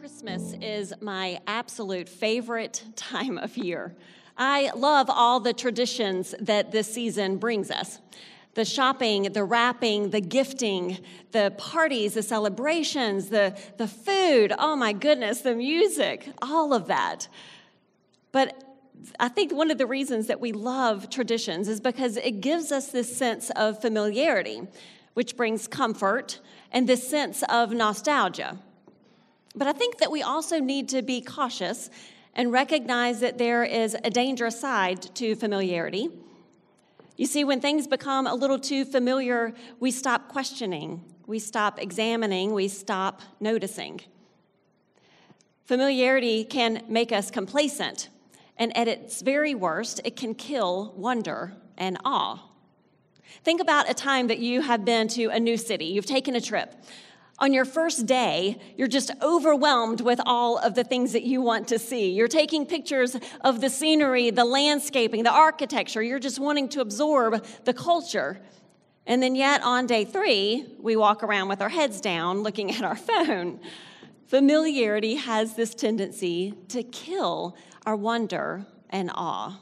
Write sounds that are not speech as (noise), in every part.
Christmas is my absolute favorite (laughs) time of year. I love all the traditions that this season brings us the shopping, the wrapping, the gifting, the parties, the celebrations, the, the food. Oh my goodness, the music, all of that. But I think one of the reasons that we love traditions is because it gives us this sense of familiarity, which brings comfort and this sense of nostalgia. But I think that we also need to be cautious and recognize that there is a dangerous side to familiarity. You see, when things become a little too familiar, we stop questioning, we stop examining, we stop noticing. Familiarity can make us complacent, and at its very worst, it can kill wonder and awe. Think about a time that you have been to a new city, you've taken a trip on your first day, you're just overwhelmed with all of the things that you want to see. You're taking pictures of the scenery, the landscaping, the architecture. You're just wanting to absorb the culture. And then, yet, on day three, we walk around with our heads down looking at our (laughs) phone. Familiarity has this tendency to kill our wonder and awe.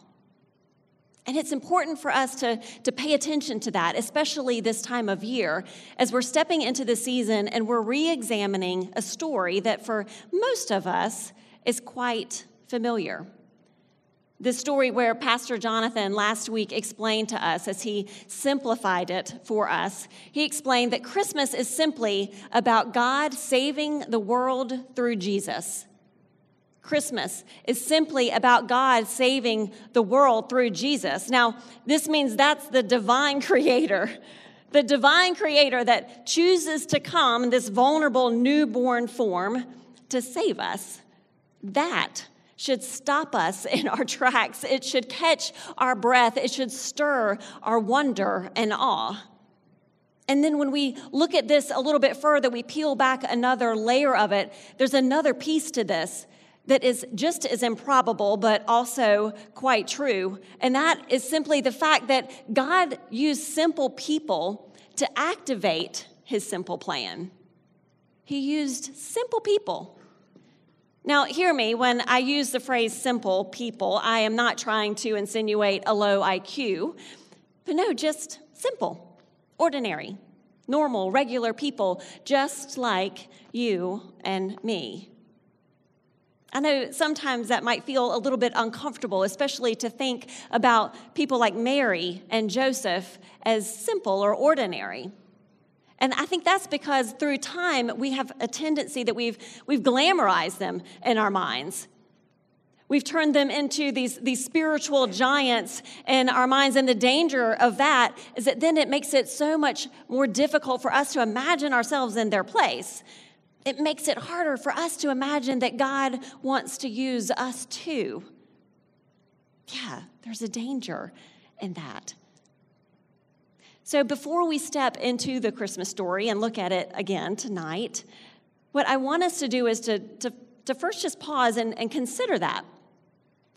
And it's important for us to, to pay attention to that, especially this time of year, as we're stepping into the season and we're re examining a story that for most of us is quite familiar. The story where Pastor Jonathan last week explained to us as he simplified it for us. He explained that Christmas is simply about God saving the world through Jesus. Christmas is simply about God saving the world through Jesus. Now, this means that's the divine (laughs) creator, the divine creator that chooses to come in this vulnerable newborn form to save us. That should stop us in our (laughs) tracks. It should catch our breath. It should stir our wonder and awe. And then when we look at this a little bit further, we peel back another layer of it. There's another piece to this that is just as improbable, but also quite true. And that is simply the fact that God used simple people to activate his simple plan. He used simple people. Now, hear me, when I use the phrase simple people, I am not trying to insinuate a low IQ, but no, just simple, ordinary, normal, regular people, just like you and me. I know sometimes that might feel a little bit uncomfortable, especially to think about people like Mary and Joseph as simple or ordinary. And I think that's because through time we have a tendency that we've, we've glamorized them in our minds. We've turned them into these, these spiritual giants in our minds. And the danger of that is that then it makes it so much more difficult for us to imagine ourselves in their place it makes it harder for us to imagine that God wants to use us too. Yeah, there's a danger in that. So, before we step into the Christmas story and look at it again tonight, what I want us to do is to, to, to first just pause and, and consider that.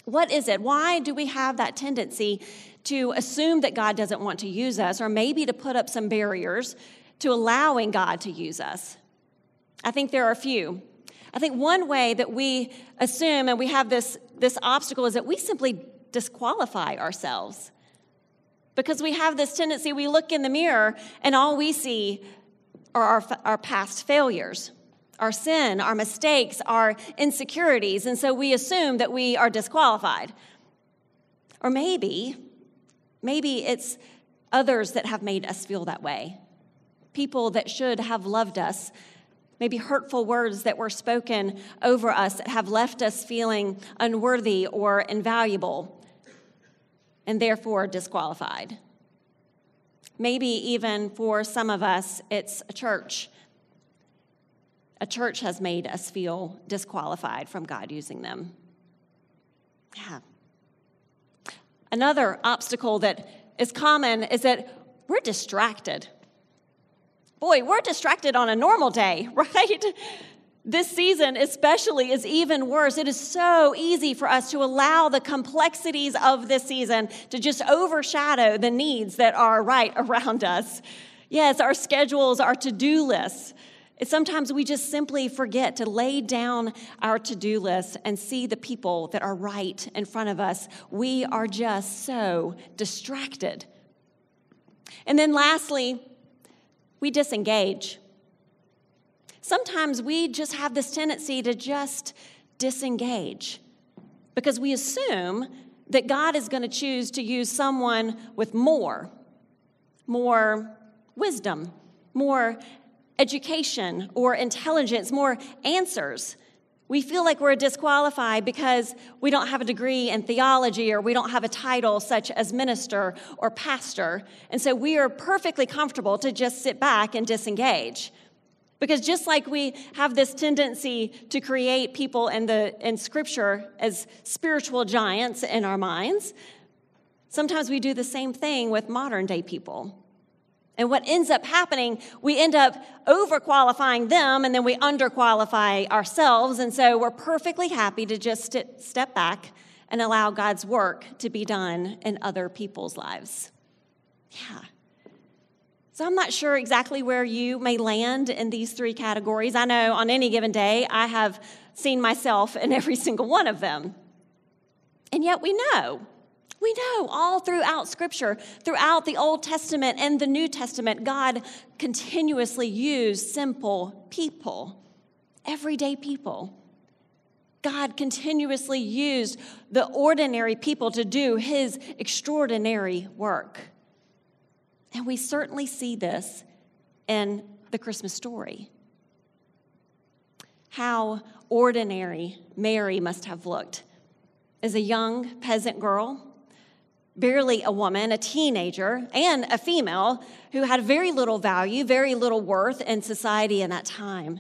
What is it? Why do we have that tendency to assume that God doesn't want to use us, or maybe to put up some barriers to allowing God to use us? I think there are a few. I think one way that we assume and we have this, this obstacle is that we simply disqualify ourselves. Because we have this tendency, we look in the mirror and all we see are our, our past failures, our sin, our mistakes, our insecurities. And so we assume that we are disqualified. Or maybe, maybe it's others that have made us feel that way. People that should have loved us maybe hurtful words that were spoken over us that have left us feeling unworthy or invaluable and therefore disqualified. Maybe even for some of us, it's a church. A church has made us feel disqualified from God using them. Yeah. Another obstacle that is common is that we're distracted. Boy, we're distracted on a normal day, (laughs) right? This season, especially, is even worse. It is so easy for us to allow the complexities of this season to just overshadow the needs that are right around us. Yes, our schedules, our to do lists. Sometimes we just simply forget to lay down our to do list and see the people that are right in front of us. We are just so distracted. And then lastly, we disengage. Sometimes we just have this tendency to just disengage because we assume that God is going to choose to use someone with more, more wisdom, more education or intelligence, more answers. We feel like we're disqualified because we don't have a degree in theology or we don't have a title such as minister or pastor. And so we are perfectly comfortable to just sit back and disengage. Because just like we have this tendency to create people in, the, in Scripture as spiritual giants in our minds, sometimes we do the same thing with modern day people. And what ends up happening, we end up overqualifying them and then we underqualify ourselves. And so we're perfectly happy to just step back and allow God's work to be done in other people's lives. Yeah. So I'm not sure exactly where you may land in these three categories. I know on any given day, I have seen myself in every (laughs) single one of them. And yet we know we know all throughout Scripture, throughout the Old Testament and the New Testament, God continuously used simple people, everyday people. God continuously used the ordinary people to do his extraordinary work. And we certainly see this in the Christmas story. How ordinary Mary must have looked as a young peasant girl barely a woman, a teenager, and a female who had very little value, very little worth in society in that time.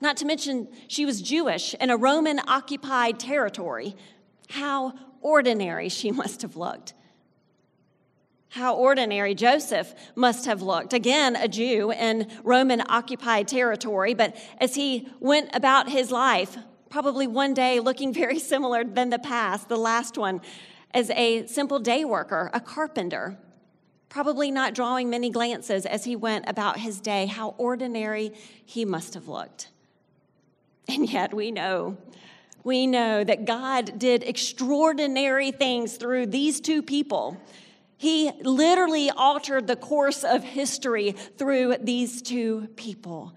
Not to mention, she was Jewish in a Roman occupied territory. How ordinary she (laughs) must have looked. How ordinary Joseph must have looked. Again, a Jew in Roman occupied territory, but as he went about his life, probably one day looking (laughs) very similar than the past, the last one, as a simple day worker, a carpenter, probably not drawing many glances as he went about his day. How ordinary he must have looked. And yet we know, we know that God did extraordinary things through these two people. He literally altered the course of history through these two people.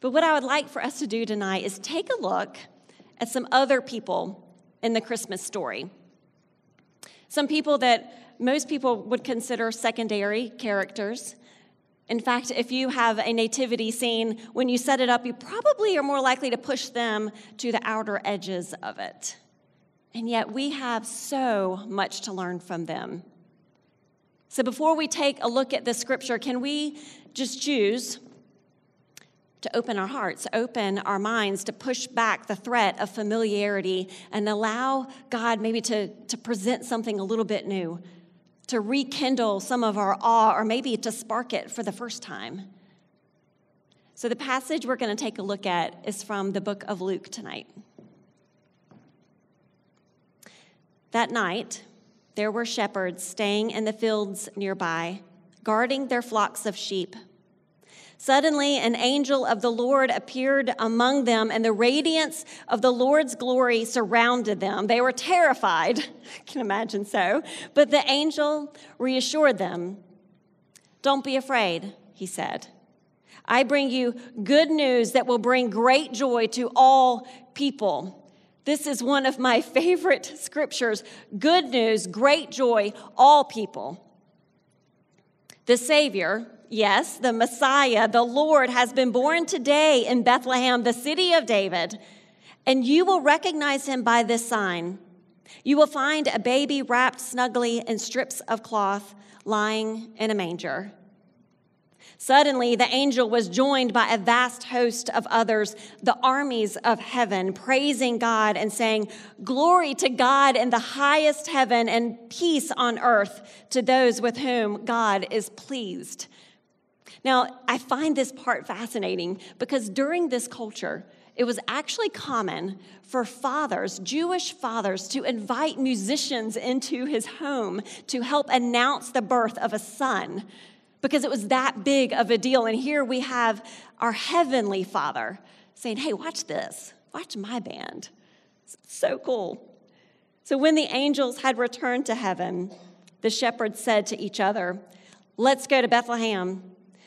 But what I would like for us to do tonight is take a look at some other people in the Christmas story. Some people that most people would consider secondary characters. In fact, if you have a nativity scene, when you set it up, you probably are more likely to push them to the outer edges of it. And yet, we have so much to learn from them. So, before we take a look at the scripture, can we just choose to open our hearts, open our minds, to push back the threat of familiarity and allow God maybe to, to present something a little bit new, to rekindle some of our awe, or maybe to spark it for the first time. So, the passage we're going to take a look at is from the book of Luke tonight. That night, there were shepherds staying in the fields nearby, guarding their flocks of sheep. Suddenly, an angel of the Lord appeared among them, and the radiance of the Lord's glory surrounded them. They were terrified. I (laughs) can imagine so. But the angel reassured them. Don't be afraid, he said. I bring you good news that will bring great joy to all people. This is one of my favorite (laughs) scriptures. Good news, great joy, all people. The Savior, Yes, the Messiah, the Lord, has been born today in Bethlehem, the city of David, and you will recognize him by this sign. You will find a baby wrapped snugly in strips of cloth, lying in a manger. Suddenly, the angel was joined by a vast host of others, the armies of heaven, praising God and saying, Glory to God in the highest heaven and peace on earth to those with whom God is pleased. Now, I find this part fascinating because during this culture, it was actually common for fathers, Jewish fathers, to invite musicians into his home to help announce the birth of a son. because it was that big of a deal. And here we have our heavenly Father saying, Hey, watch this. Watch my band. It's so cool. So when the angels had returned to heaven, the shepherds said to each other, Let's go to Bethlehem.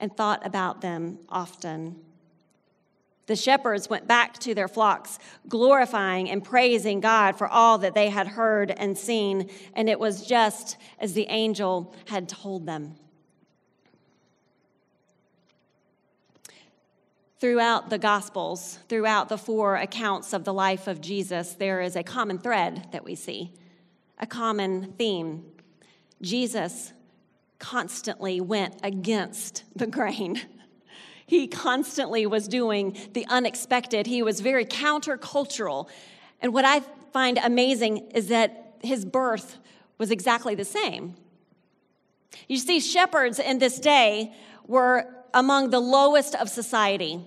and thought about them often. The shepherds went back to their flocks, glorifying and praising God for all that they had heard and seen, and it was just as the angel had told them. Throughout the Gospels, throughout the four accounts of the life of Jesus, there is a common thread that we see, a common theme. Jesus constantly went against the grain. (laughs) He constantly was doing the unexpected. He was very countercultural. And what I find amazing is that his birth was exactly the same. You see, shepherds in this day were among the lowest of society.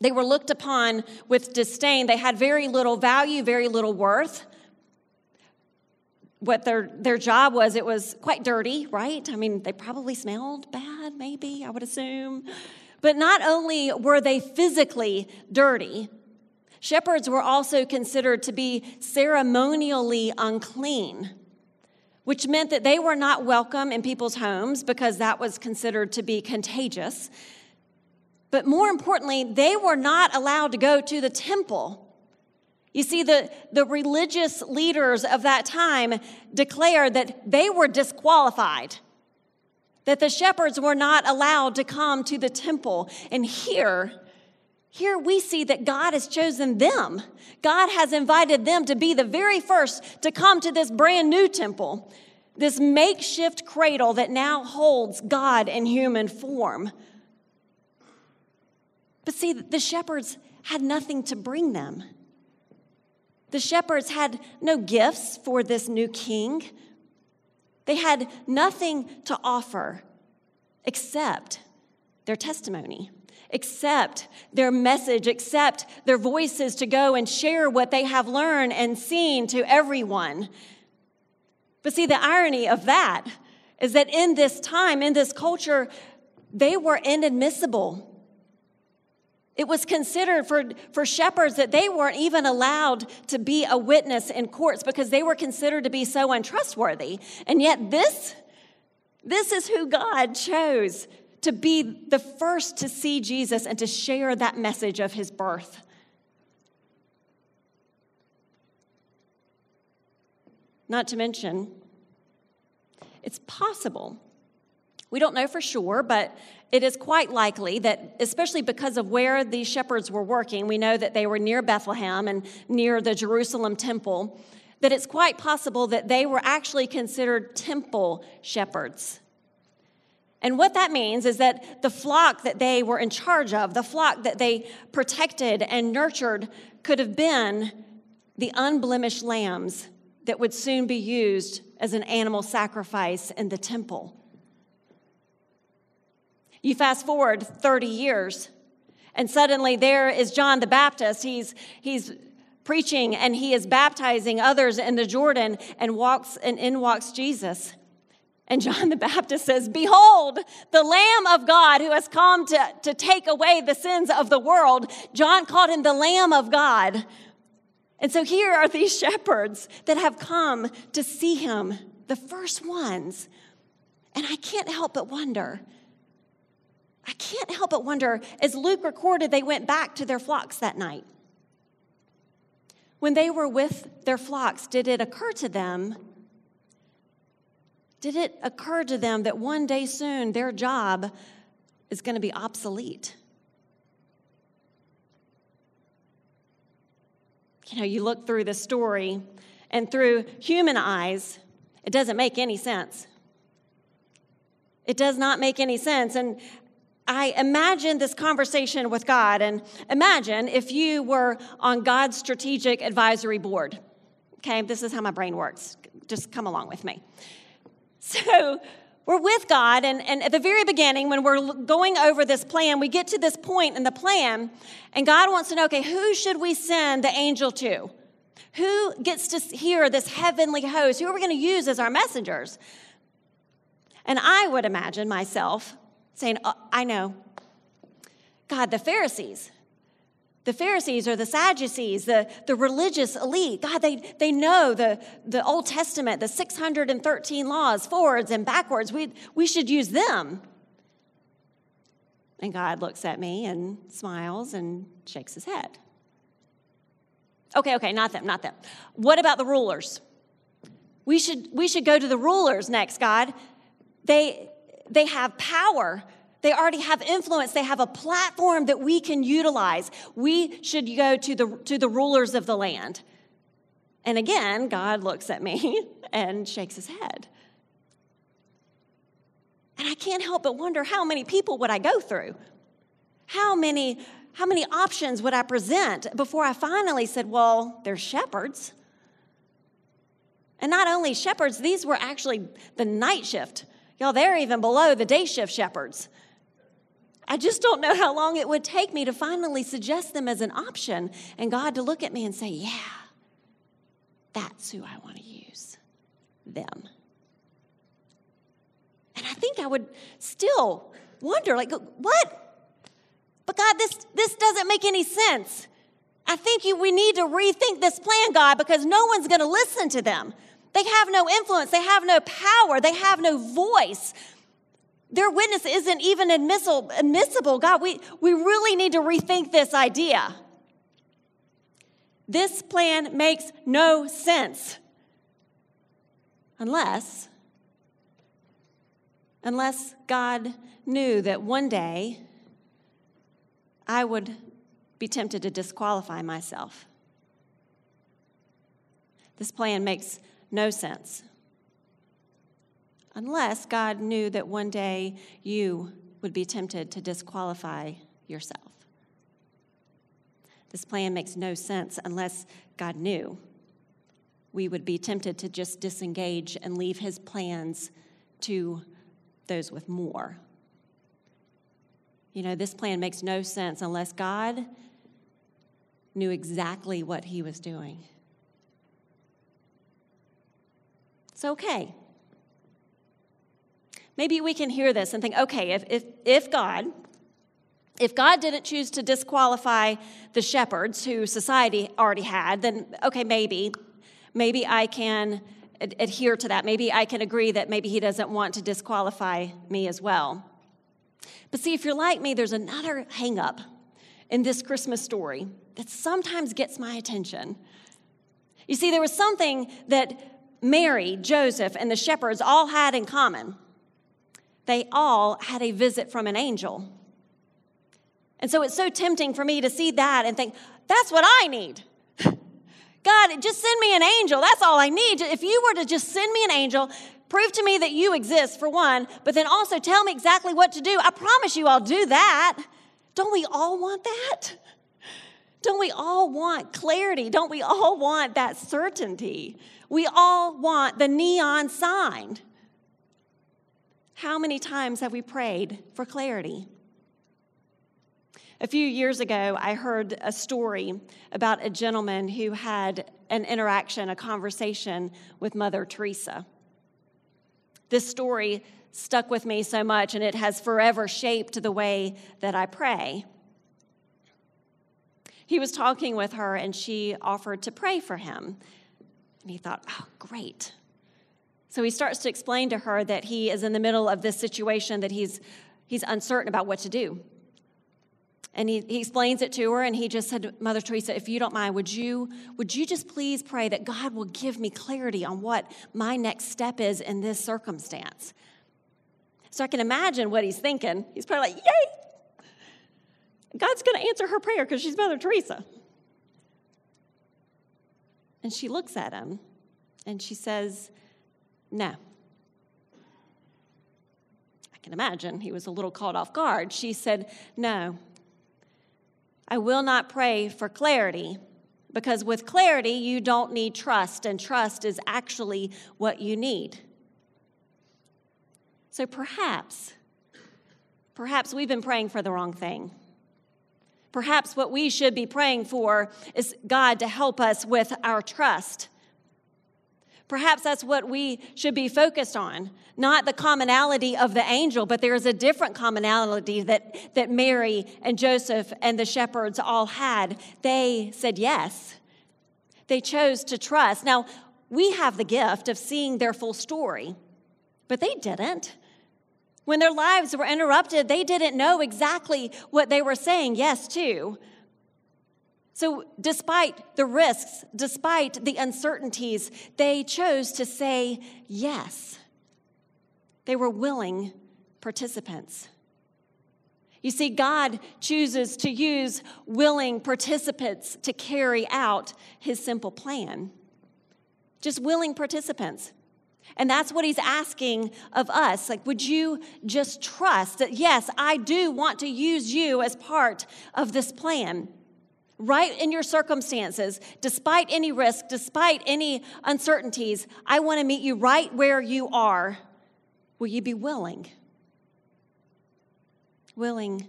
They were looked upon with disdain. They had very little value, very little worth what their, their job was, it was quite dirty, right? I mean, they probably smelled bad, maybe, I would assume. But not only were they physically dirty, shepherds were also considered to be ceremonially unclean, which meant that they were not welcome in people's homes because that was considered to be contagious. But more importantly, they were not allowed to go to the temple you see, the, the religious leaders of that time declared that they were disqualified, that the shepherds were not allowed to come to the temple. And here, here we see that God has chosen them. God has invited them to be the very first to come to this brand new temple, this makeshift cradle that now holds God in human form. But see, the shepherds had nothing to bring them. The shepherds had no gifts for this new king. They had nothing to offer except their testimony, except their message, except their voices to go and share what they have learned and seen to everyone. But see, the irony of that is that in this time, in this culture, they were inadmissible. It was considered for, for shepherds that they weren't even allowed to be a witness in courts because they were considered to be so untrustworthy. And yet, this, this is who God chose to be the first to see Jesus and to share that message of his birth. Not to mention, it's possible. We don't know for sure, but it is quite likely that, especially because of where these shepherds were working, we know that they were near Bethlehem and near the Jerusalem temple, that it's quite possible that they were actually considered temple shepherds. And what that means is that the flock that they were in charge of, the flock that they protected and nurtured, could have been the unblemished lambs that would soon be used as an animal sacrifice in the temple. You fast forward 30 years, and suddenly there is John the Baptist. He's, he's preaching and he is baptizing others in the Jordan, and walks and in walks Jesus. And John the Baptist says, Behold, the Lamb of God who has come to, to take away the sins of the world. John called him the Lamb of God. And so here are these shepherds that have come to see him, the first ones. And I can't help but wonder I can't help but wonder, as Luke recorded, they went back to their flocks that night. When they were with their flocks, did it occur to them? Did it occur to them that one day soon their job is going to be obsolete? You know, you look through the story, and through human eyes, it doesn't make any sense. It does not make any sense. And I imagine this conversation with God, and imagine if you were on God's strategic advisory board. Okay, this is how my brain works. Just come along with me. So, we're with God, and, and at the very beginning, when we're going over this plan, we get to this point in the plan, and God wants to know okay, who should we send the angel to? Who gets to hear this heavenly host? Who are we going to use as our messengers? And I would imagine myself saying, oh, I know. God, the Pharisees. The Pharisees or the Sadducees, the, the religious elite, God, they, they know the, the Old Testament, the 613 laws, forwards and backwards. We, we should use them. And God looks at me and smiles and shakes his head. Okay, okay, not them, not them. What about the rulers? We should, we should go to the rulers next, God. They, they have power they already have influence. They have a platform that we can utilize. We should go to the, to the rulers of the land. And again, God looks at me (laughs) and shakes his head. And I can't help but wonder how many people would I go through? How many, how many options would I present before I finally said, well, they're shepherds? And not only shepherds, these were actually the night shift. Y'all, they're even below the day shift shepherds. I just don't know how long it would take me to finally suggest them as an option and God to look at me and say, Yeah, that's who I want to use them. And I think I would still wonder, like, what? But God, this, this doesn't make any sense. I think you, we need to rethink this plan, God, because no one's going to listen to them. They have no influence, they have no power, they have no voice. Their witness isn't even admissible. God, we, we really need to rethink this idea. This plan makes no sense unless unless God knew that one day I would be tempted to disqualify myself. This plan makes no sense unless God knew that one day you would be tempted to disqualify yourself. This plan makes no sense unless God knew we would be tempted to just disengage and leave his plans to those with more. You know, this plan makes no sense unless God knew exactly what he was doing. It's okay maybe we can hear this and think, okay, if, if, if God, if God didn't choose to disqualify the shepherds who society already had, then okay, maybe, maybe I can ad- adhere to that. Maybe I can agree that maybe he doesn't want to disqualify me as well. But see, if you're like me, there's another hangup in this Christmas story that sometimes gets my attention. You see, there was something that Mary, Joseph, and the shepherds all had in common they all had a visit from an angel. And so it's so tempting for me to see that and think, that's what I need. (laughs) God, just send me an angel. That's all I need. If you were to just send me an angel, prove to me that you exist, for one, but then also tell me exactly what to do. I promise you I'll do that. Don't we all want that? Don't we all want clarity? Don't we all want that certainty? We all want the neon sign. How many times have we prayed for clarity? A few years ago, I heard a story about a gentleman who had an interaction, a conversation with Mother Teresa. This story stuck with me so much, and it has forever shaped the way that I pray. He was talking with her, and she offered to pray for him. And he thought, oh, great. So he starts to explain to her that he is in the middle of this situation that he's, he's uncertain about what to do. And he, he explains it to her, and he just said, Mother Teresa, if you don't mind, would you, would you just please pray that God will give me clarity on what my next step is in this circumstance? So I can imagine what he's thinking. He's probably like, Yay! God's going to answer her prayer because she's Mother Teresa. And she looks at him and she says, no. I can imagine he was a little caught off guard. She said, No, I will not pray for clarity because with clarity, you don't need trust, and trust is actually what you need. So perhaps, perhaps we've been praying for the wrong thing. Perhaps what we should be praying for is God to help us with our trust. Perhaps that's what we should be focused on, not the commonality of the angel, but there is a different commonality that, that Mary and Joseph and the shepherds all had. They said yes. They chose to trust. Now, we have the gift of seeing their full story, but they didn't. When their lives were interrupted, they didn't know exactly what they were saying yes to. So, despite the risks, despite the uncertainties, they chose to say yes. They were willing participants. You see, God chooses to use willing participants to carry out his simple plan. Just willing participants. And that's what he's asking of us. Like, would you just trust that, yes, I do want to use you as part of this plan? right in your circumstances, despite any risk, despite any uncertainties, I want to meet you right where you are. Will you be willing? Willing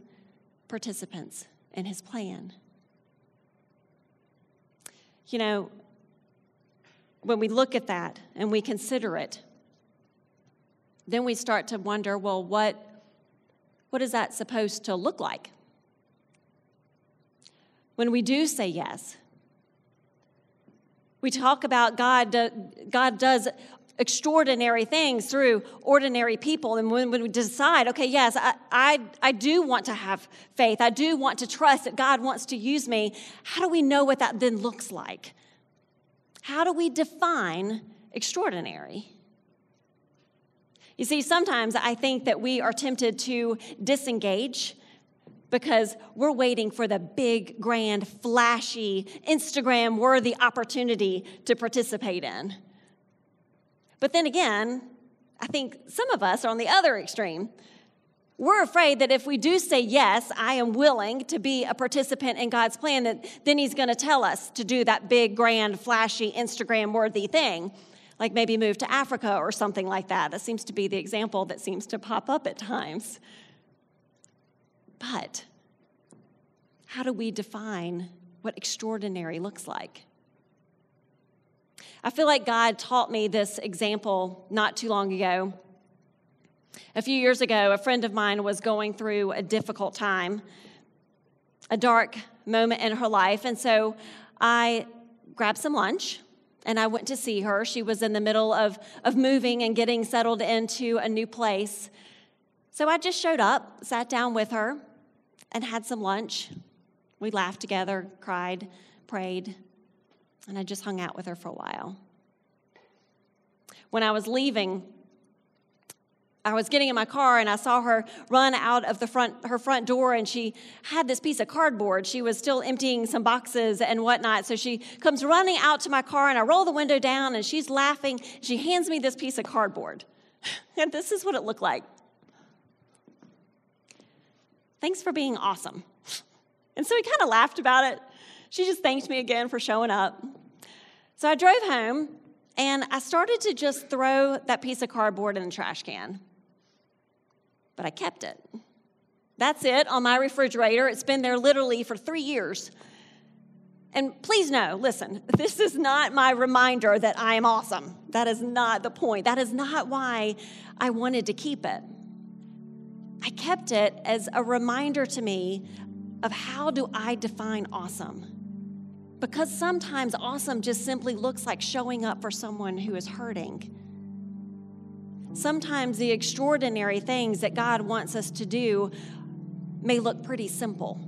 participants in his plan. You know, when we look at that and we consider it, then we start to wonder well, what, what is that supposed to look like? when we do say yes. We talk about God, God does extraordinary things through ordinary people. And when, when we decide, okay, yes, I, I, I do want to have faith, I do want to trust that God wants to use me, how do we know what that then looks like? How do we define extraordinary? You see, sometimes I think that we are tempted to disengage because we're waiting for the big, grand, flashy, Instagram worthy opportunity to participate in. But then again, I think some of us are on the other extreme. We're afraid that if we do say, Yes, I am willing to be a participant in God's plan, that then He's going to tell us to do that big, grand, flashy, Instagram worthy thing, like maybe move to Africa or something like that. That seems to be the example that seems to pop up at times. But how do we define what extraordinary looks like? I feel like God taught me this example not too long ago. A few years ago, a friend of mine was going through a difficult time, a dark moment in her life, and so I grabbed some lunch and I went to see her. She was in the middle of, of moving and getting settled into a new place. So I just showed up, sat down with her, and had some lunch. We laughed together, cried, prayed, and I just hung out with her for a while. When I was leaving, I was getting in my car and I saw her run out of the front her front door and she had this piece of cardboard. She was still emptying some boxes and whatnot. So she comes running out to my car and I roll the window down and she's laughing. She hands me this piece of cardboard. (laughs) And this is what it looked like. Thanks for being awesome. (laughs) And so we kind of laughed about it. She just thanked me again for showing up. So I drove home and I started to just throw that piece of cardboard in the trash can. But I kept it. That's it on my refrigerator. It's been there literally for three years. And please know, listen, (laughs) this is not my reminder that I am awesome. That is not the point. That is not why I wanted to keep it. I kept it as a reminder to me of how do I define awesome? Because sometimes awesome just simply looks like showing up for someone who is hurting. Sometimes the extraordinary things that God wants us to do may look pretty simple.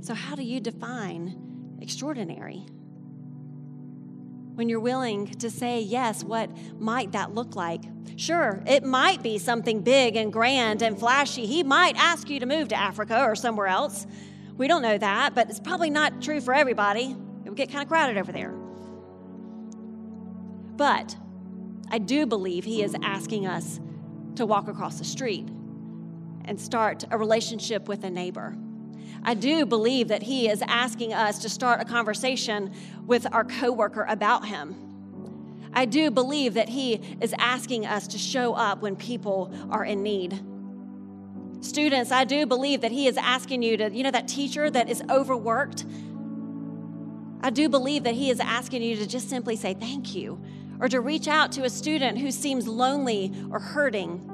So, how do you define extraordinary? when you're willing to say yes, what might that look like? Sure, it might be something big and grand and flashy. He might ask you to move to Africa or somewhere else. We don't know that, but it's probably not true for everybody. It would get kind of crowded over there. But I do believe he is asking us to walk across the street and start a relationship with a neighbor. I do believe that he is asking us to start a conversation with our coworker about him. I do believe that he is asking us to show up when people are in need. Students, I do believe that he is asking you to, you know, that teacher that is overworked. I do believe that he is asking you to just simply say thank you or to reach out to a student who seems lonely or hurting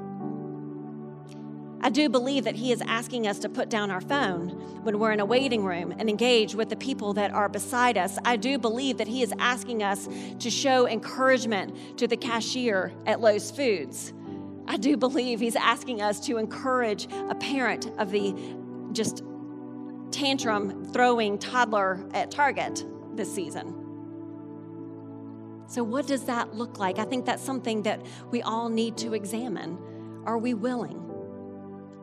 I do believe that He is asking us to put down our phone when we're in a waiting room and engage with the people that are beside us. I do believe that He is asking us to show encouragement to the cashier at Lowe's Foods. I do believe He's asking us to encourage a parent of the just tantrum throwing toddler at Target this season. So, what does that look like? I think that's something that we all need to examine. Are we willing?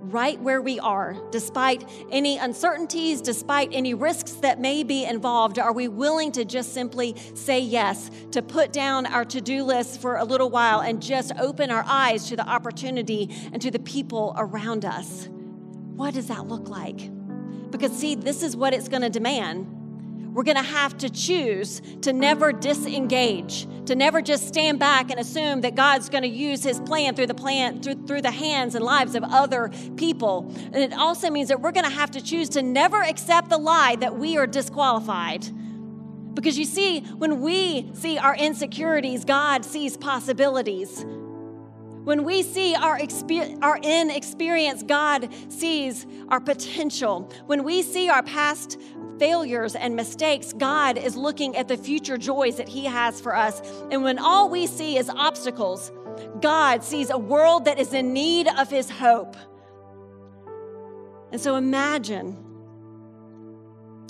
right where we are, despite any uncertainties, despite any risks that may be involved? Are we willing to just simply say yes, to put down our to do list for a little while and just open our eyes to the opportunity and to the people around us? What does that look like? Because, see, this is what it's going to demand we're going to have to choose to never disengage, to never just stand back and assume that God's going to use his plan through the plan through, through the hands and lives of other people. And it also means that we're going to have to choose to never accept the lie that we are disqualified. Because you see, when we see our insecurities, God sees possibilities. When we see our, exper- our inexperience, God sees our potential. When we see our past failures and mistakes, God is looking at the future joys that He has for us. And when all we see is obstacles, God sees a world that is in need of His hope. And so imagine,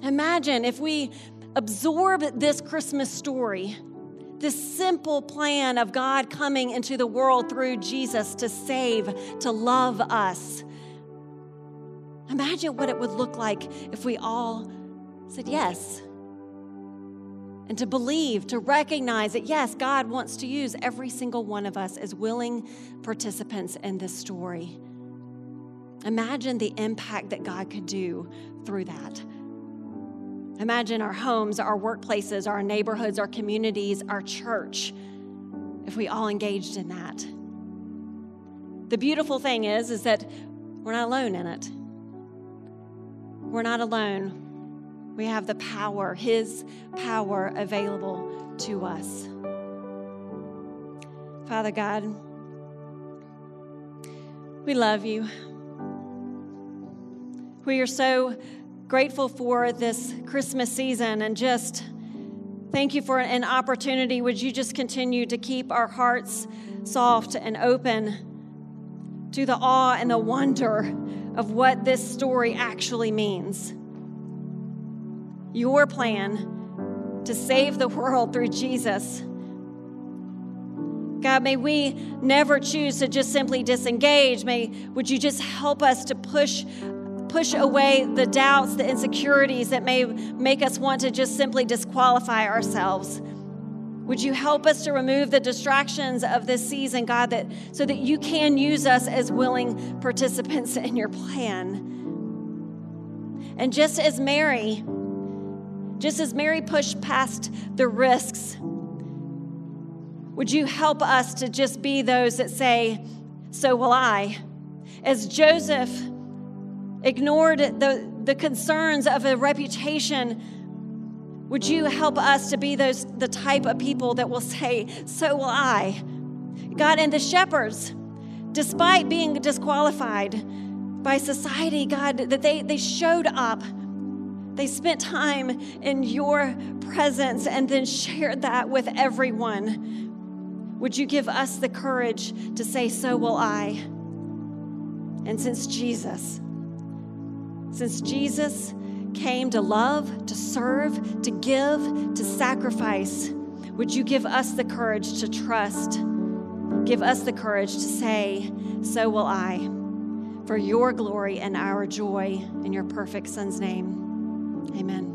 imagine if we absorb this Christmas story, this simple plan of God coming into the world through Jesus to save, to love us. Imagine what it would look like if we all said yes. And to believe, to recognize that yes, God wants to use every single one of us as willing participants in this story. Imagine the impact that God could do through that. Imagine our homes, our workplaces, our neighborhoods, our communities, our church, if we all engaged in that. The beautiful thing is, is that we're not alone in it. We're not alone. We have the power, His power available to us. Father God, we love you. We are so grateful for this Christmas season and just thank you for an opportunity. Would you just continue to keep our hearts soft and open to the awe and the wonder of what this story actually means? Your plan to save the world through Jesus. God, may we never choose to just simply disengage. May would you just help us to push push away the doubts, the insecurities that may make us want to just simply disqualify ourselves. Would you help us to remove the distractions of this season, God, that so that you can use us as willing participants in your plan? And just as Mary just as Mary pushed past the risks, would you help us to just be those that say, So will I? As Joseph ignored the, the concerns of a reputation, would you help us to be those the type of people that will say, So will I? God, and the shepherds, despite being disqualified by society, God, that they, they showed up they spent time in your presence and then shared that with everyone. Would you give us the courage to say, So will I? And since Jesus, since Jesus came to love, to serve, to give, to sacrifice, would you give us the courage to trust? Give us the courage to say, So will I, for your glory and our joy in your perfect Son's name. Amen.